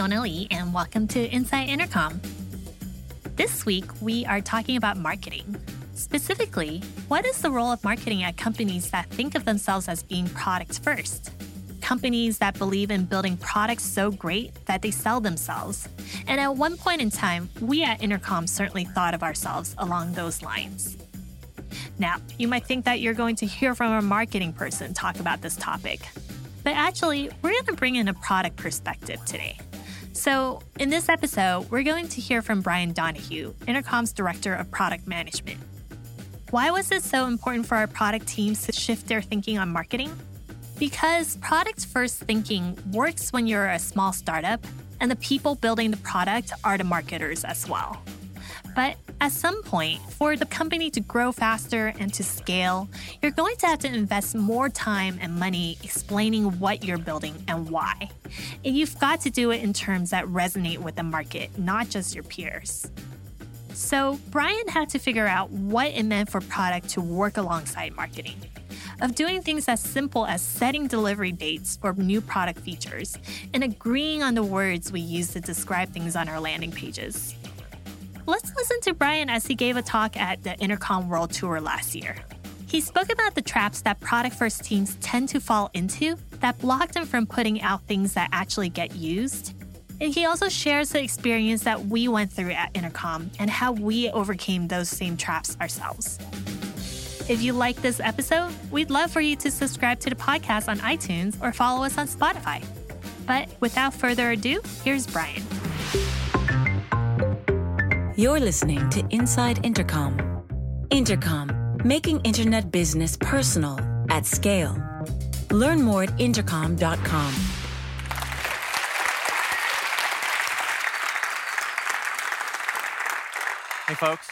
Lee, and welcome to Inside Intercom. This week, we are talking about marketing. Specifically, what is the role of marketing at companies that think of themselves as being product first? Companies that believe in building products so great that they sell themselves. And at one point in time, we at Intercom certainly thought of ourselves along those lines. Now, you might think that you're going to hear from a marketing person talk about this topic. But actually, we're going to bring in a product perspective today. So, in this episode, we're going to hear from Brian Donohue, Intercom's Director of Product Management. Why was it so important for our product teams to shift their thinking on marketing? Because product first thinking works when you're a small startup, and the people building the product are the marketers as well. But at some point, for the company to grow faster and to scale, you're going to have to invest more time and money explaining what you're building and why. And you've got to do it in terms that resonate with the market, not just your peers. So, Brian had to figure out what it meant for product to work alongside marketing. Of doing things as simple as setting delivery dates for new product features and agreeing on the words we use to describe things on our landing pages. Let's listen to Brian as he gave a talk at the Intercom World Tour last year. He spoke about the traps that product first teams tend to fall into that block them from putting out things that actually get used. And he also shares the experience that we went through at Intercom and how we overcame those same traps ourselves. If you like this episode, we'd love for you to subscribe to the podcast on iTunes or follow us on Spotify. But without further ado, here's Brian. You're listening to Inside Intercom. Intercom, making internet business personal at scale. Learn more at intercom.com. Hey, folks.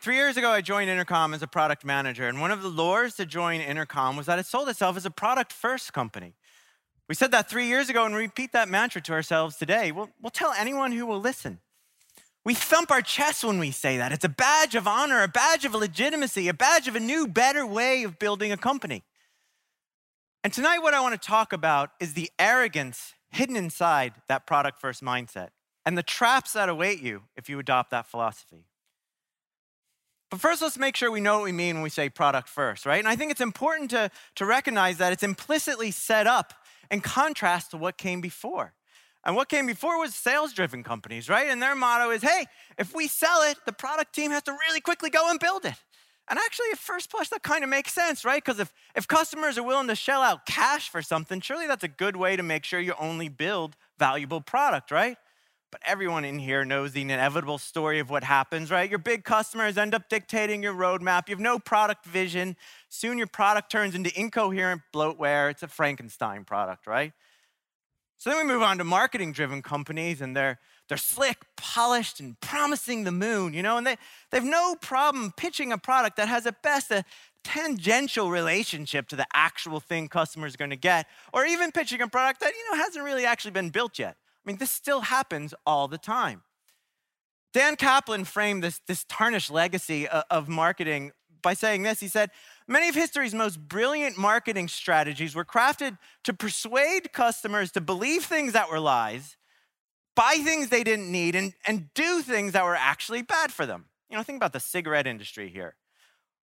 Three years ago, I joined Intercom as a product manager, and one of the lures to join Intercom was that it sold itself as a product first company. We said that three years ago and repeat that mantra to ourselves today. We'll, we'll tell anyone who will listen. We thump our chests when we say that. It's a badge of honor, a badge of legitimacy, a badge of a new, better way of building a company. And tonight, what I want to talk about is the arrogance hidden inside that product first mindset and the traps that await you if you adopt that philosophy. But first, let's make sure we know what we mean when we say product first, right? And I think it's important to, to recognize that it's implicitly set up in contrast to what came before. And what came before was sales driven companies, right? And their motto is hey, if we sell it, the product team has to really quickly go and build it. And actually, at first blush, that kind of makes sense, right? Because if, if customers are willing to shell out cash for something, surely that's a good way to make sure you only build valuable product, right? But everyone in here knows the inevitable story of what happens, right? Your big customers end up dictating your roadmap. You have no product vision. Soon your product turns into incoherent bloatware. It's a Frankenstein product, right? So then we move on to marketing driven companies and they're, they're slick, polished, and promising the moon, you know, and they, they have no problem pitching a product that has at best a tangential relationship to the actual thing customers are going to get, or even pitching a product that, you know, hasn't really actually been built yet. I mean, this still happens all the time. Dan Kaplan framed this, this tarnished legacy of marketing by saying this. He said, Many of history's most brilliant marketing strategies were crafted to persuade customers to believe things that were lies, buy things they didn't need, and, and do things that were actually bad for them. You know, think about the cigarette industry here.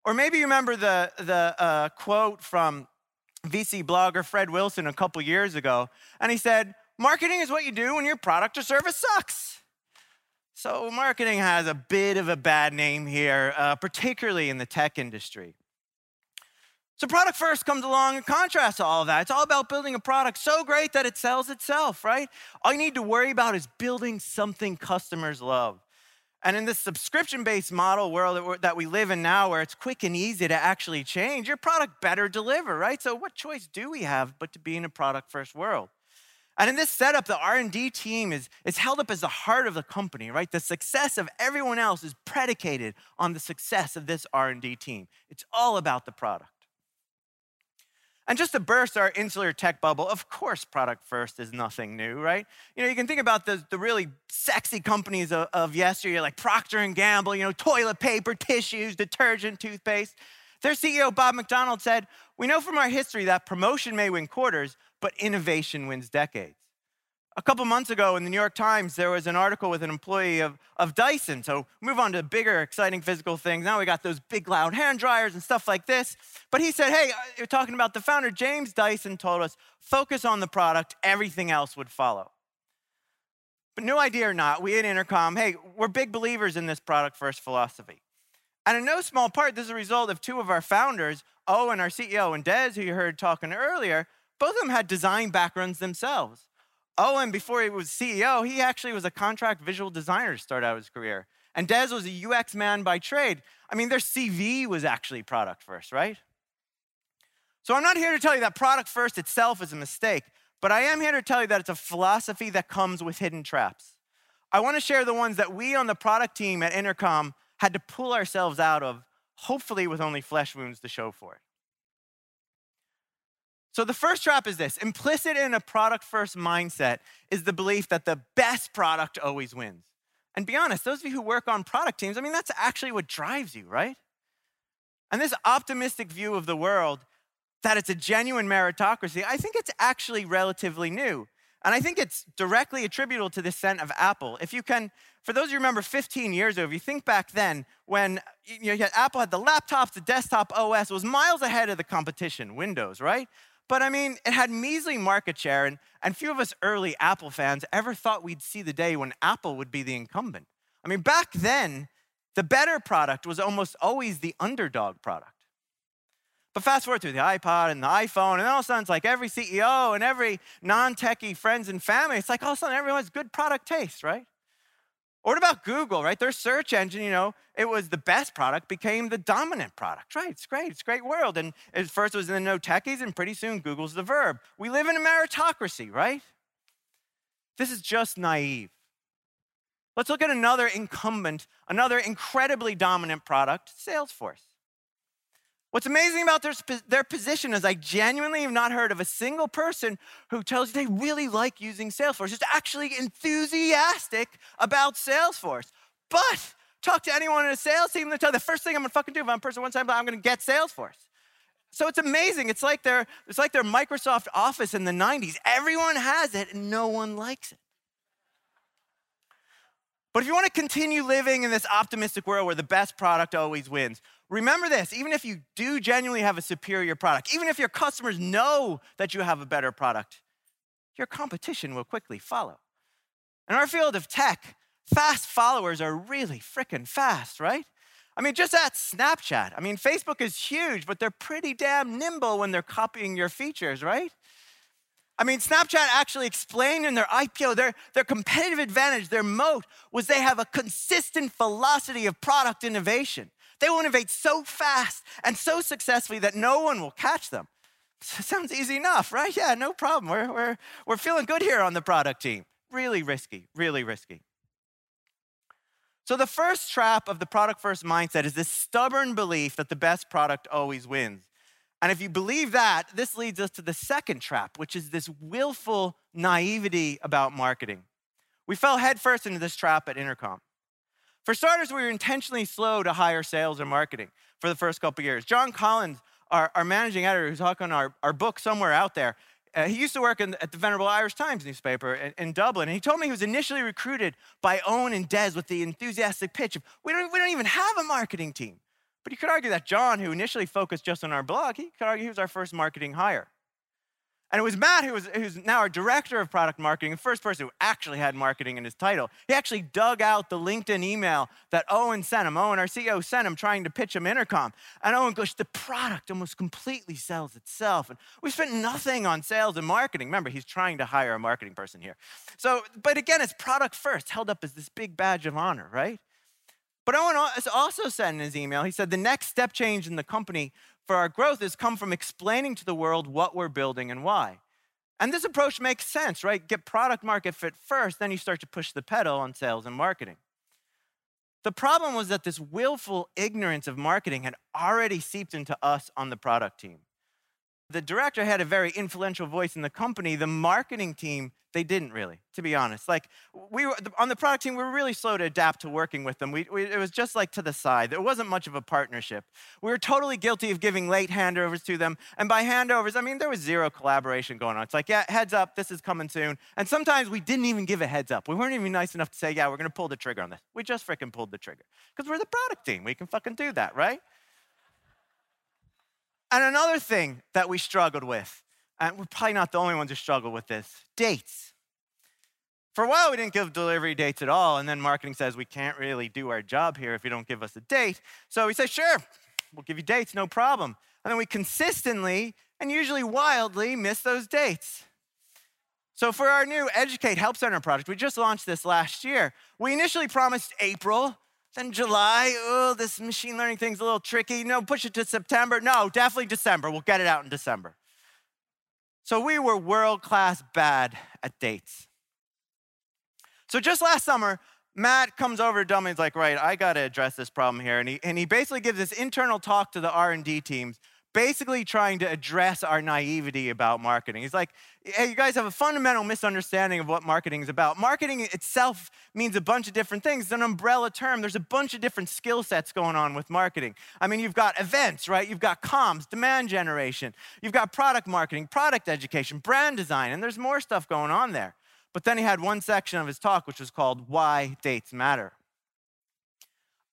Or maybe you remember the, the uh, quote from VC blogger Fred Wilson a couple years ago, and he said, Marketing is what you do when your product or service sucks. So, marketing has a bit of a bad name here, uh, particularly in the tech industry. So, product first comes along in contrast to all that. It's all about building a product so great that it sells itself, right? All you need to worry about is building something customers love. And in this subscription based model world that we live in now, where it's quick and easy to actually change, your product better deliver, right? So, what choice do we have but to be in a product first world? And in this setup, the R&D team is, is held up as the heart of the company, right? The success of everyone else is predicated on the success of this R&D team. It's all about the product. And just to burst our insular tech bubble, of course, product first is nothing new, right? You know, you can think about the, the really sexy companies of, of yesteryear, like Procter and Gamble, you know, toilet paper, tissues, detergent, toothpaste. Their CEO, Bob McDonald, said, We know from our history that promotion may win quarters, but innovation wins decades. A couple months ago in the New York Times, there was an article with an employee of, of Dyson. So move on to bigger, exciting physical things. Now we got those big, loud hand dryers and stuff like this. But he said, hey, uh, you're talking about the founder, James Dyson told us, focus on the product, everything else would follow. But new idea or not, we at Intercom, hey, we're big believers in this product first philosophy. And in no small part, this is a result of two of our founders, Owen, our CEO, and Des, who you heard talking earlier. Both of them had design backgrounds themselves. Oh, Owen, before he was CEO, he actually was a contract visual designer to start out his career. And Des was a UX man by trade. I mean, their CV was actually product first, right? So I'm not here to tell you that product first itself is a mistake, but I am here to tell you that it's a philosophy that comes with hidden traps. I want to share the ones that we on the product team at Intercom had to pull ourselves out of, hopefully with only flesh wounds to show for it. So the first trap is this implicit in a product first mindset is the belief that the best product always wins. And be honest, those of you who work on product teams, I mean, that's actually what drives you, right? And this optimistic view of the world that it's a genuine meritocracy, I think it's actually relatively new. And I think it's directly attributable to the ascent of Apple. If you can, for those of you remember 15 years ago, if you think back then, when you know, Apple had the laptops, the desktop OS, was miles ahead of the competition, Windows, right? But I mean, it had measly market share, and, and few of us early Apple fans ever thought we'd see the day when Apple would be the incumbent. I mean, back then, the better product was almost always the underdog product. But fast forward through the iPod and the iPhone, and all of a sudden it's like every CEO and every non techie friends and family, it's like all of a sudden everyone has good product taste, right? Or what about Google, right? Their search engine, you know, it was the best product, became the dominant product, right? It's great, it's a great world. And at first it was in the no techies, and pretty soon Google's the verb. We live in a meritocracy, right? This is just naive. Let's look at another incumbent, another incredibly dominant product, Salesforce. What's amazing about their, their position is I genuinely have not heard of a single person who tells you they really like using Salesforce, just actually enthusiastic about Salesforce. But talk to anyone in a sales team, they'll tell you the first thing I'm gonna fucking do if I'm a person one time, I'm gonna get Salesforce. So it's amazing. It's like their, it's like their Microsoft Office in the 90s. Everyone has it and no one likes it. But if you want to continue living in this optimistic world where the best product always wins, remember this even if you do genuinely have a superior product, even if your customers know that you have a better product, your competition will quickly follow. In our field of tech, fast followers are really freaking fast, right? I mean, just at Snapchat. I mean, Facebook is huge, but they're pretty damn nimble when they're copying your features, right? I mean, Snapchat actually explained in their IPO their, their competitive advantage, their moat, was they have a consistent velocity of product innovation. They will innovate so fast and so successfully that no one will catch them. Sounds easy enough, right? Yeah, no problem. We're, we're, we're feeling good here on the product team. Really risky, really risky. So, the first trap of the product first mindset is this stubborn belief that the best product always wins. And if you believe that, this leads us to the second trap, which is this willful naivety about marketing. We fell headfirst into this trap at Intercom. For starters, we were intentionally slow to hire sales and marketing for the first couple years. John Collins, our, our managing editor, who's talking our, our book somewhere out there, uh, he used to work in, at the Venerable Irish Times newspaper in, in, Dublin. And he told me he was initially recruited by Owen and Des with the enthusiastic pitch of, we don't, we don't even have a marketing team. But you could argue that John, who initially focused just on our blog, he could argue he was our first marketing hire. And it was Matt, who was, who's now our director of product marketing, the first person who actually had marketing in his title. He actually dug out the LinkedIn email that Owen sent him. Owen, our CEO, sent him trying to pitch him Intercom. And Owen goes, the product almost completely sells itself. And we spent nothing on sales and marketing. Remember, he's trying to hire a marketing person here. So, but again, it's product first, held up as this big badge of honor, right? But Owen also said in his email, he said, the next step change in the company for our growth has come from explaining to the world what we're building and why. And this approach makes sense, right? Get product market fit first, then you start to push the pedal on sales and marketing. The problem was that this willful ignorance of marketing had already seeped into us on the product team. The director had a very influential voice in the company. The marketing team, they didn't really, to be honest. Like we were on the product team, we were really slow to adapt to working with them. We, we, it was just like to the side. There wasn't much of a partnership. We were totally guilty of giving late handovers to them. And by handovers, I mean there was zero collaboration going on. It's like, yeah, heads up, this is coming soon. And sometimes we didn't even give a heads up. We weren't even nice enough to say, yeah, we're gonna pull the trigger on this. We just freaking pulled the trigger because we're the product team. We can fucking do that, right? And another thing that we struggled with, and we're probably not the only ones who struggle with this dates. For a while, we didn't give delivery dates at all, and then marketing says we can't really do our job here if you don't give us a date. So we say, sure, we'll give you dates, no problem. And then we consistently and usually wildly miss those dates. So for our new Educate Help Center project, we just launched this last year. We initially promised April, then July, oh, this machine learning thing's a little tricky. No, push it to September. No, definitely December. We'll get it out in December. So we were world class bad at dates. So just last summer, Matt comes over to Dummy. He's like, right, I got to address this problem here. And he, and he basically gives this internal talk to the R&D teams basically trying to address our naivety about marketing. He's like, hey, you guys have a fundamental misunderstanding of what marketing is about. Marketing itself means a bunch of different things. It's an umbrella term. There's a bunch of different skill sets going on with marketing. I mean, you've got events, right? You've got comms, demand generation. You've got product marketing, product education, brand design, and there's more stuff going on there. But then he had one section of his talk which was called Why Dates Matter.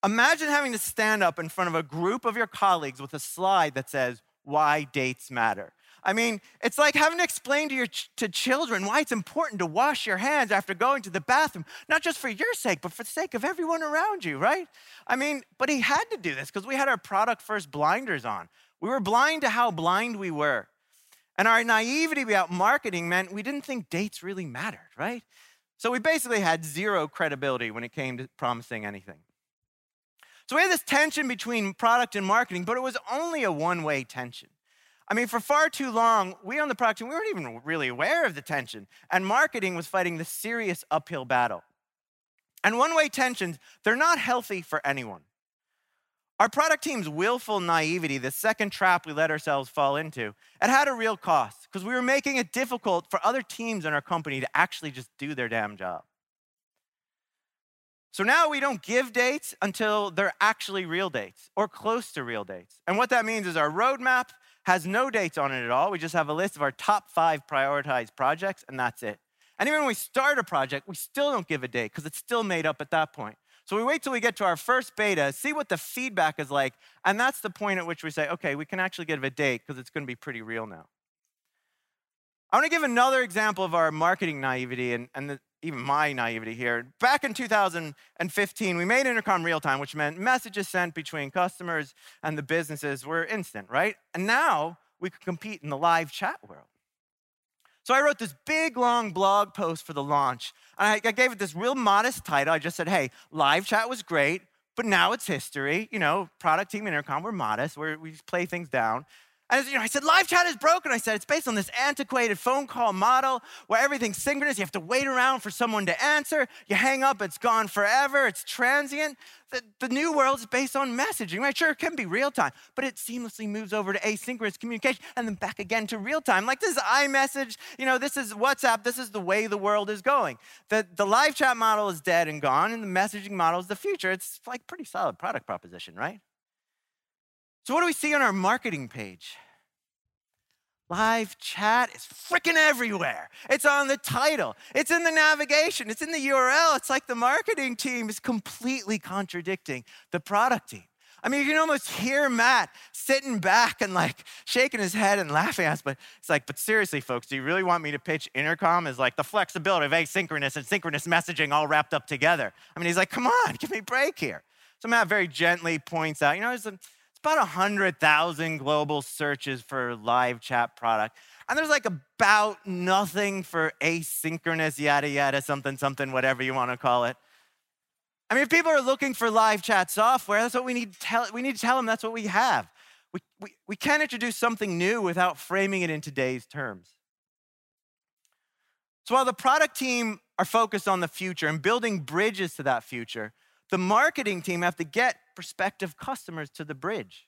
Imagine having to stand up in front of a group of your colleagues with a slide that says, Why dates matter. I mean, it's like having to explain to your ch- to children why it's important to wash your hands after going to the bathroom, not just for your sake, but for the sake of everyone around you, right? I mean, but he had to do this because we had our product first blinders on. We were blind to how blind we were. And our naivety about marketing meant we didn't think dates really mattered, right? So we basically had zero credibility when it came to promising anything. So we had this tension between product and marketing, but it was only a one way tension. I mean, for far too long, we on the product team, we weren't even really aware of the tension. And marketing was fighting this serious uphill battle. And one way tensions, they're not healthy for anyone. Our product team's willful naivety, the second trap we let ourselves fall into, it had a real cost because we were making it difficult for other teams in our company to actually just do their damn job. So now we don't give dates until they're actually real dates or close to real dates. And what that means is our roadmap has no dates on it at all. We just have a list of our top five prioritized projects, and that's it. And even when we start a project, we still don't give a date because it's still made up at that point. So we wait till we get to our first beta, see what the feedback is like, and that's the point at which we say, okay, we can actually give a date because it's going to be pretty real now. I want to give another example of our marketing naivety and, and the, even my naivety here. Back in 2015, we made Intercom real time, which meant messages sent between customers and the businesses were instant, right? And now we could compete in the live chat world. So I wrote this big, long blog post for the launch. And I, gave it this real modest title. I just said, hey, live chat was great, but now it's history. You know, product team Intercom, we're modest, we're, we play things down. And you know, I said, live chat is broken. I said, it's based on this antiquated phone call model where everything's synchronous. You have to wait around for someone to answer. You hang up, it's gone forever. It's transient. The, the new world is based on messaging, right? Sure, it can be real time, but it seamlessly moves over to asynchronous communication and then back again to real time. Like this is iMessage, you know, this is WhatsApp. This is the way the world is going. The, the live chat model is dead and gone, and the messaging model is the future. It's like pretty solid product proposition, right? So, what do we see on our marketing page? Live chat is freaking everywhere. It's on the title, it's in the navigation, it's in the URL. It's like the marketing team is completely contradicting the product team. I mean, you can almost hear Matt sitting back and like shaking his head and laughing at us, but it's like, but seriously, folks, do you really want me to pitch intercom as like the flexibility of asynchronous and synchronous messaging all wrapped up together? I mean, he's like, come on, give me a break here. So Matt very gently points out, you know, there's a about 100,000 global searches for live chat product. And there's like about nothing for asynchronous, yada, yada, something, something, whatever you want to call it. I mean, if people are looking for live chat software, that's what we need to tell, we need to tell them that's what we have. We, we, we can't introduce something new without framing it in today's terms. So while the product team are focused on the future and building bridges to that future, the marketing team have to get prospective customers to the bridge.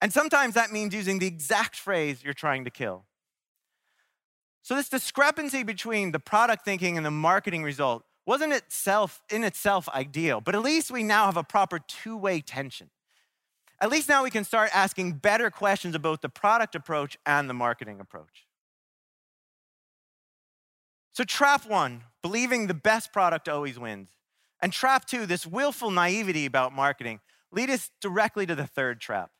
And sometimes that means using the exact phrase you're trying to kill. So, this discrepancy between the product thinking and the marketing result wasn't itself in itself ideal, but at least we now have a proper two-way tension. At least now we can start asking better questions about the product approach and the marketing approach. So, trap one, believing the best product always wins. And trap two, this willful naivety about marketing, lead us directly to the third trap.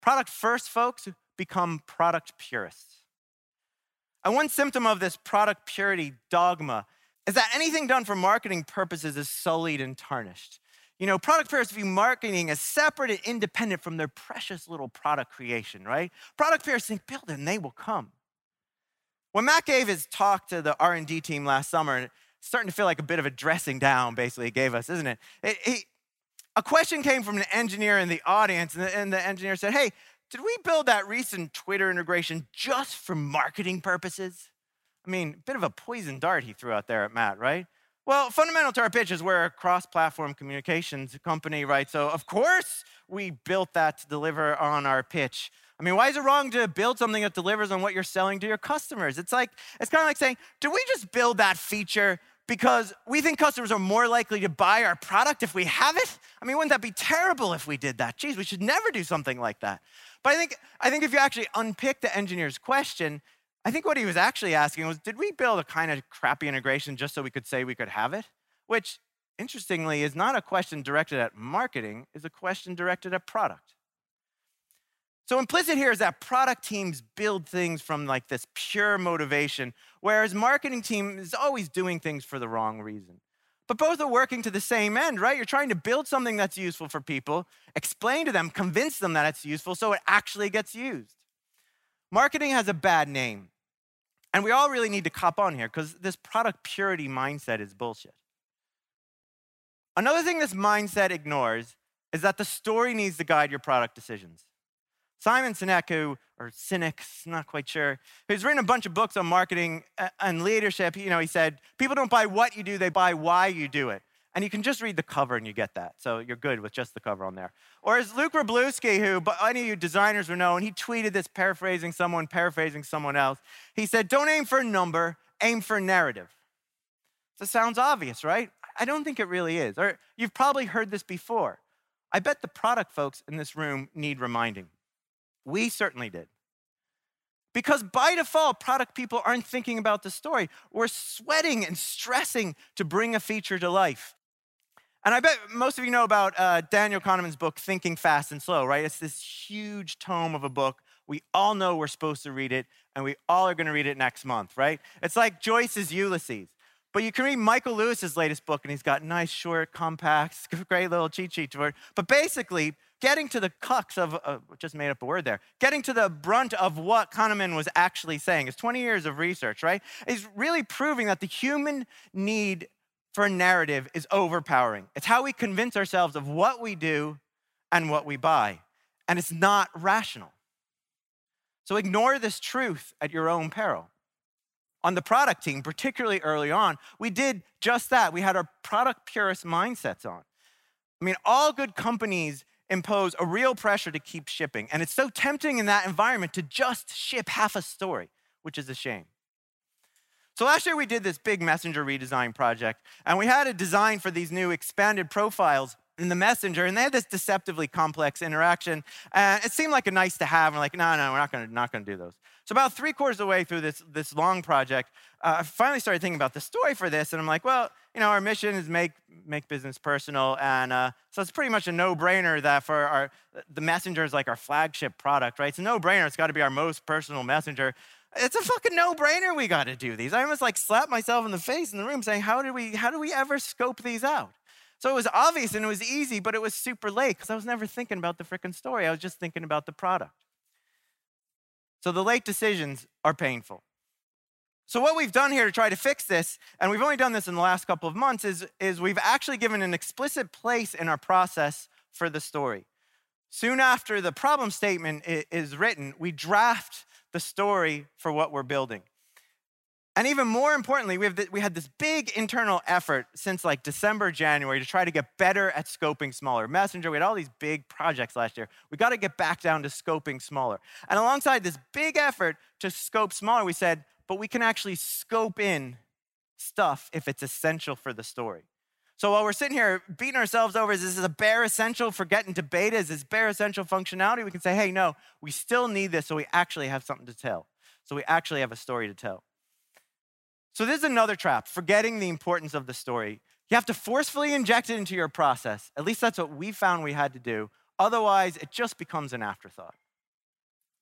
Product first folks become product purists. And one symptom of this product purity dogma is that anything done for marketing purposes is sullied and tarnished. You know, product purists view marketing as separate and independent from their precious little product creation, right? Product purists think, build and they will come. When Matt gave his talk to the R&D team last summer, it's starting to feel like a bit of a dressing down, basically, he gave us, isn't it? it, it a question came from an engineer in the audience, and the, and the engineer said, hey, did we build that recent Twitter integration just for marketing purposes? I mean, a bit of a poison dart he threw out there at Matt, right? Well, fundamental to our pitch is we're a cross platform communications company, right? So, of course, we built that to deliver on our pitch. I mean, why is it wrong to build something that delivers on what you're selling to your customers? It's like, it's kind of like saying, do we just build that feature because we think customers are more likely to buy our product if we have it? I mean, wouldn't that be terrible if we did that? Geez, we should never do something like that. But I think, I think if you actually unpick the engineer's question, I think what he was actually asking was, did we build a kind of crappy integration just so we could say we could have it? Which, interestingly, is not a question directed at marketing, is a question directed at product. So implicit here is that product teams build things from like this pure motivation, whereas marketing team is always doing things for the wrong reason. But both are working to the same end, right? You're trying to build something that's useful for people, explain to them, convince them that it's useful so it actually gets used. Marketing has a bad name. And we all really need to cop on here because this product purity mindset is bullshit. Another thing this mindset ignores is that the story needs to guide your product decisions. Simon Sinek, who, or Sinek, not quite sure, who's written a bunch of books on marketing and leadership, you know, he said, people don't buy what you do, they buy why you do it. And you can just read the cover and you get that. So you're good with just the cover on there. Or as Luke Wroblewski, who any of you designers will know, and he tweeted this paraphrasing someone, paraphrasing someone else. He said, Don't aim for a number, aim for narrative. So sounds obvious, right? I don't think it really is. Or you've probably heard this before. I bet the product folks in this room need reminding. We certainly did. Because by default, product people aren't thinking about the story. We're sweating and stressing to bring a feature to life. And I bet most of you know about uh, Daniel Kahneman's book, Thinking Fast and Slow, right? It's this huge tome of a book. We all know we're supposed to read it, and we all are going to read it next month, right? It's like Joyce's Ulysses. But you can read Michael Lewis's latest book, and he's got nice, short, compact, great little cheat sheet to it. But basically, getting to the crux of, uh, just made up a word there, getting to the brunt of what Kahneman was actually saying. It's 20 years of research, right? Is really proving that the human need for a narrative is overpowering. It's how we convince ourselves of what we do and what we buy, and it's not rational. So ignore this truth at your own peril. On the product team, particularly early on, we did just that. We had our product purist mindsets on. I mean, all good companies impose a real pressure to keep shipping, and it's so tempting in that environment to just ship half a story, which is a shame. So last year we did this big messenger redesign project, and we had a design for these new expanded profiles in the messenger, and they had this deceptively complex interaction. And it seemed like a nice to have. And like, no, no, we're not gonna, not gonna do those. So about three quarters of the way through this, this long project, uh, I finally started thinking about the story for this, and I'm like, well, you know, our mission is make make business personal, and uh, so it's pretty much a no-brainer that for our the messenger is like our flagship product, right? It's a no-brainer. It's got to be our most personal messenger. It's a fucking no-brainer we got to do these. I almost like slapped myself in the face in the room saying, how did we how do we ever scope these out? So it was obvious and it was easy, but it was super late because I was never thinking about the freaking story. I was just thinking about the product. So the late decisions are painful. So what we've done here to try to fix this, and we've only done this in the last couple of months, is, is we've actually given an explicit place in our process for the story. Soon after the problem statement is written, we draft the story for what we're building. And even more importantly, we, have the, we had this big internal effort since like December, January to try to get better at scoping smaller. Messenger, we had all these big projects last year. We got to get back down to scoping smaller. And alongside this big effort to scope smaller, we said, but we can actually scope in stuff if it's essential for the story. So while we're sitting here beating ourselves over, is this a bare essential for getting to beta? Is this bare essential functionality? We can say, hey, no, we still need this so we actually have something to tell. So we actually have a story to tell. So this is another trap, forgetting the importance of the story. You have to forcefully inject it into your process. At least that's what we found we had to do. Otherwise, it just becomes an afterthought.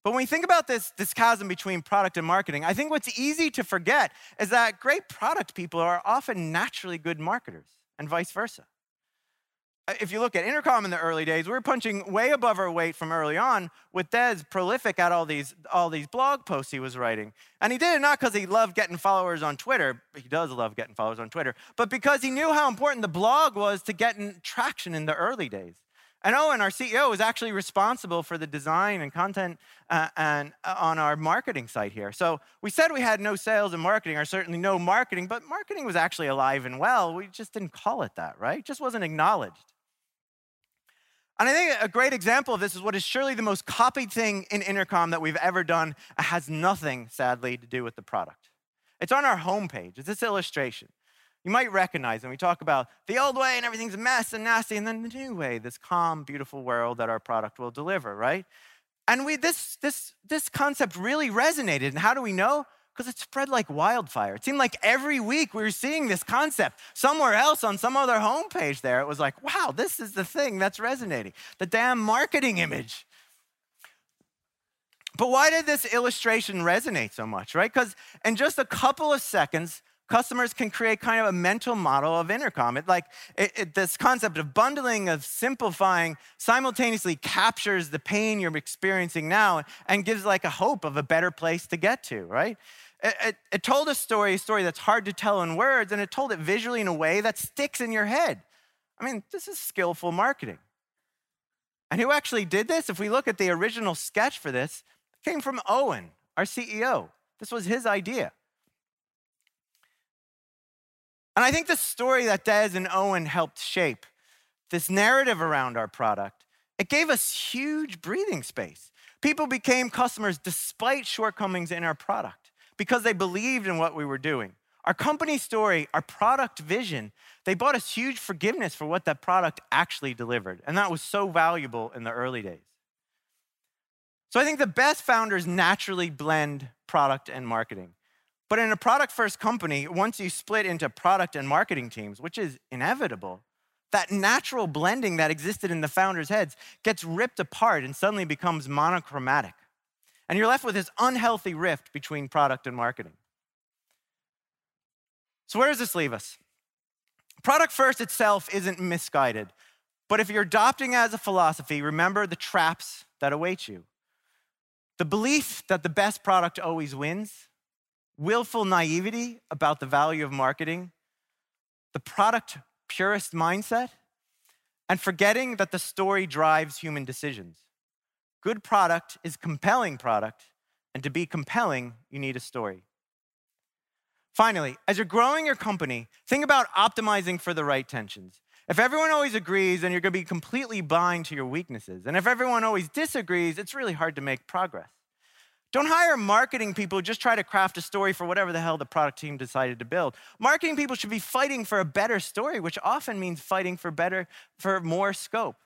But when we think about this, this chasm between product and marketing, I think what's easy to forget is that great product people are often naturally good marketers and vice versa. Uh, if you look at Intercom in the early days, we were punching way above our weight from early on with Des prolific at all these, all these blog posts he was writing. And he did it not because he loved getting followers on Twitter, he does love getting followers on Twitter, but because he knew how important the blog was to getting traction in the early days. And Owen, our CEO, was actually responsible for the design and content uh, and uh, on our marketing site here. So we said we had no sales and marketing, or certainly no marketing, but marketing was actually alive and well. We just didn't call it that, right? It just wasn't acknowledged. And I think a great example of this is what is surely the most copied thing in Intercom that we've ever done. It has nothing, sadly, to do with the product. It's on our homepage. It's this illustration. You might recognize, and we talk about the old way and everything's a mess and nasty, and then the new way, this calm, beautiful world that our product will deliver, right? And we, this, this, this concept really resonated. And how do we know? Because it spread like wildfire. It seemed like every week we were seeing this concept somewhere else on some other homepage there. It was like, wow, this is the thing that's resonating. The damn marketing image. But why did this illustration resonate so much, right? Because in just a couple of seconds, customers can create kind of a mental model of intercom. It like it, it, this concept of bundling, of simplifying, simultaneously captures the pain you're experiencing now and gives like a hope of a better place to get to, right? It, it told a story, a story that's hard to tell in words, and it told it visually in a way that sticks in your head. I mean, this is skillful marketing. And who actually did this? If we look at the original sketch for this, it came from Owen, our CEO. This was his idea. And I think the story that Des and Owen helped shape, this narrative around our product, it gave us huge breathing space. People became customers despite shortcomings in our product because they believed in what we were doing. Our company story, our product vision, they bought us huge forgiveness for what that product actually delivered. And that was so valuable in the early days. So I think the best founders naturally blend product and marketing. But in a product first company, once you split into product and marketing teams, which is inevitable, that natural blending that existed in the founders' heads gets ripped apart and suddenly becomes monochromatic. And you're left with this unhealthy rift between product and marketing. So, where does this leave us? Product first itself isn't misguided, but if you're adopting as a philosophy, remember the traps that await you. The belief that the best product always wins willful naivety about the value of marketing, the product purist mindset, and forgetting that the story drives human decisions. Good product is compelling product, and to be compelling, you need a story. Finally, as you're growing your company, think about optimizing for the right tensions. If everyone always agrees, then you're going to be completely blind to your weaknesses. And if everyone always disagrees, it's really hard to make progress. Don't hire marketing people who just try to craft a story for whatever the hell the product team decided to build. Marketing people should be fighting for a better story, which often means fighting for better, for more scope.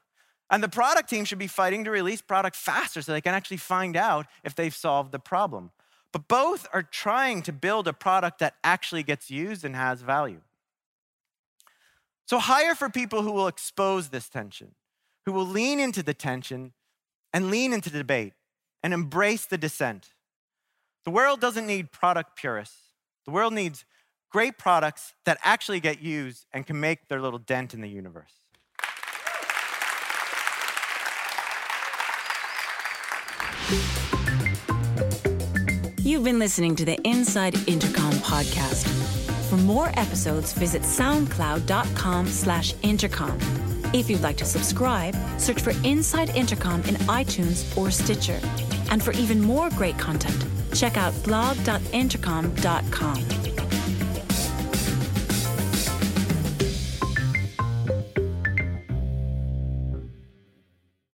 And the product team should be fighting to release product faster so they can actually find out if they've solved the problem. But both are trying to build a product that actually gets used and has value. So hire for people who will expose this tension, who will lean into the tension and lean into the debate and embrace the dissent. The world doesn't need product purists. The world needs great products that actually get used and can make their little dent in the universe. You've been listening to the Inside Intercom podcast. For more episodes, visit soundcloud.com slash intercom. If you'd like to subscribe, search for Inside Intercom in iTunes or Stitcher. And for even more great content, check out blog.intercom.com.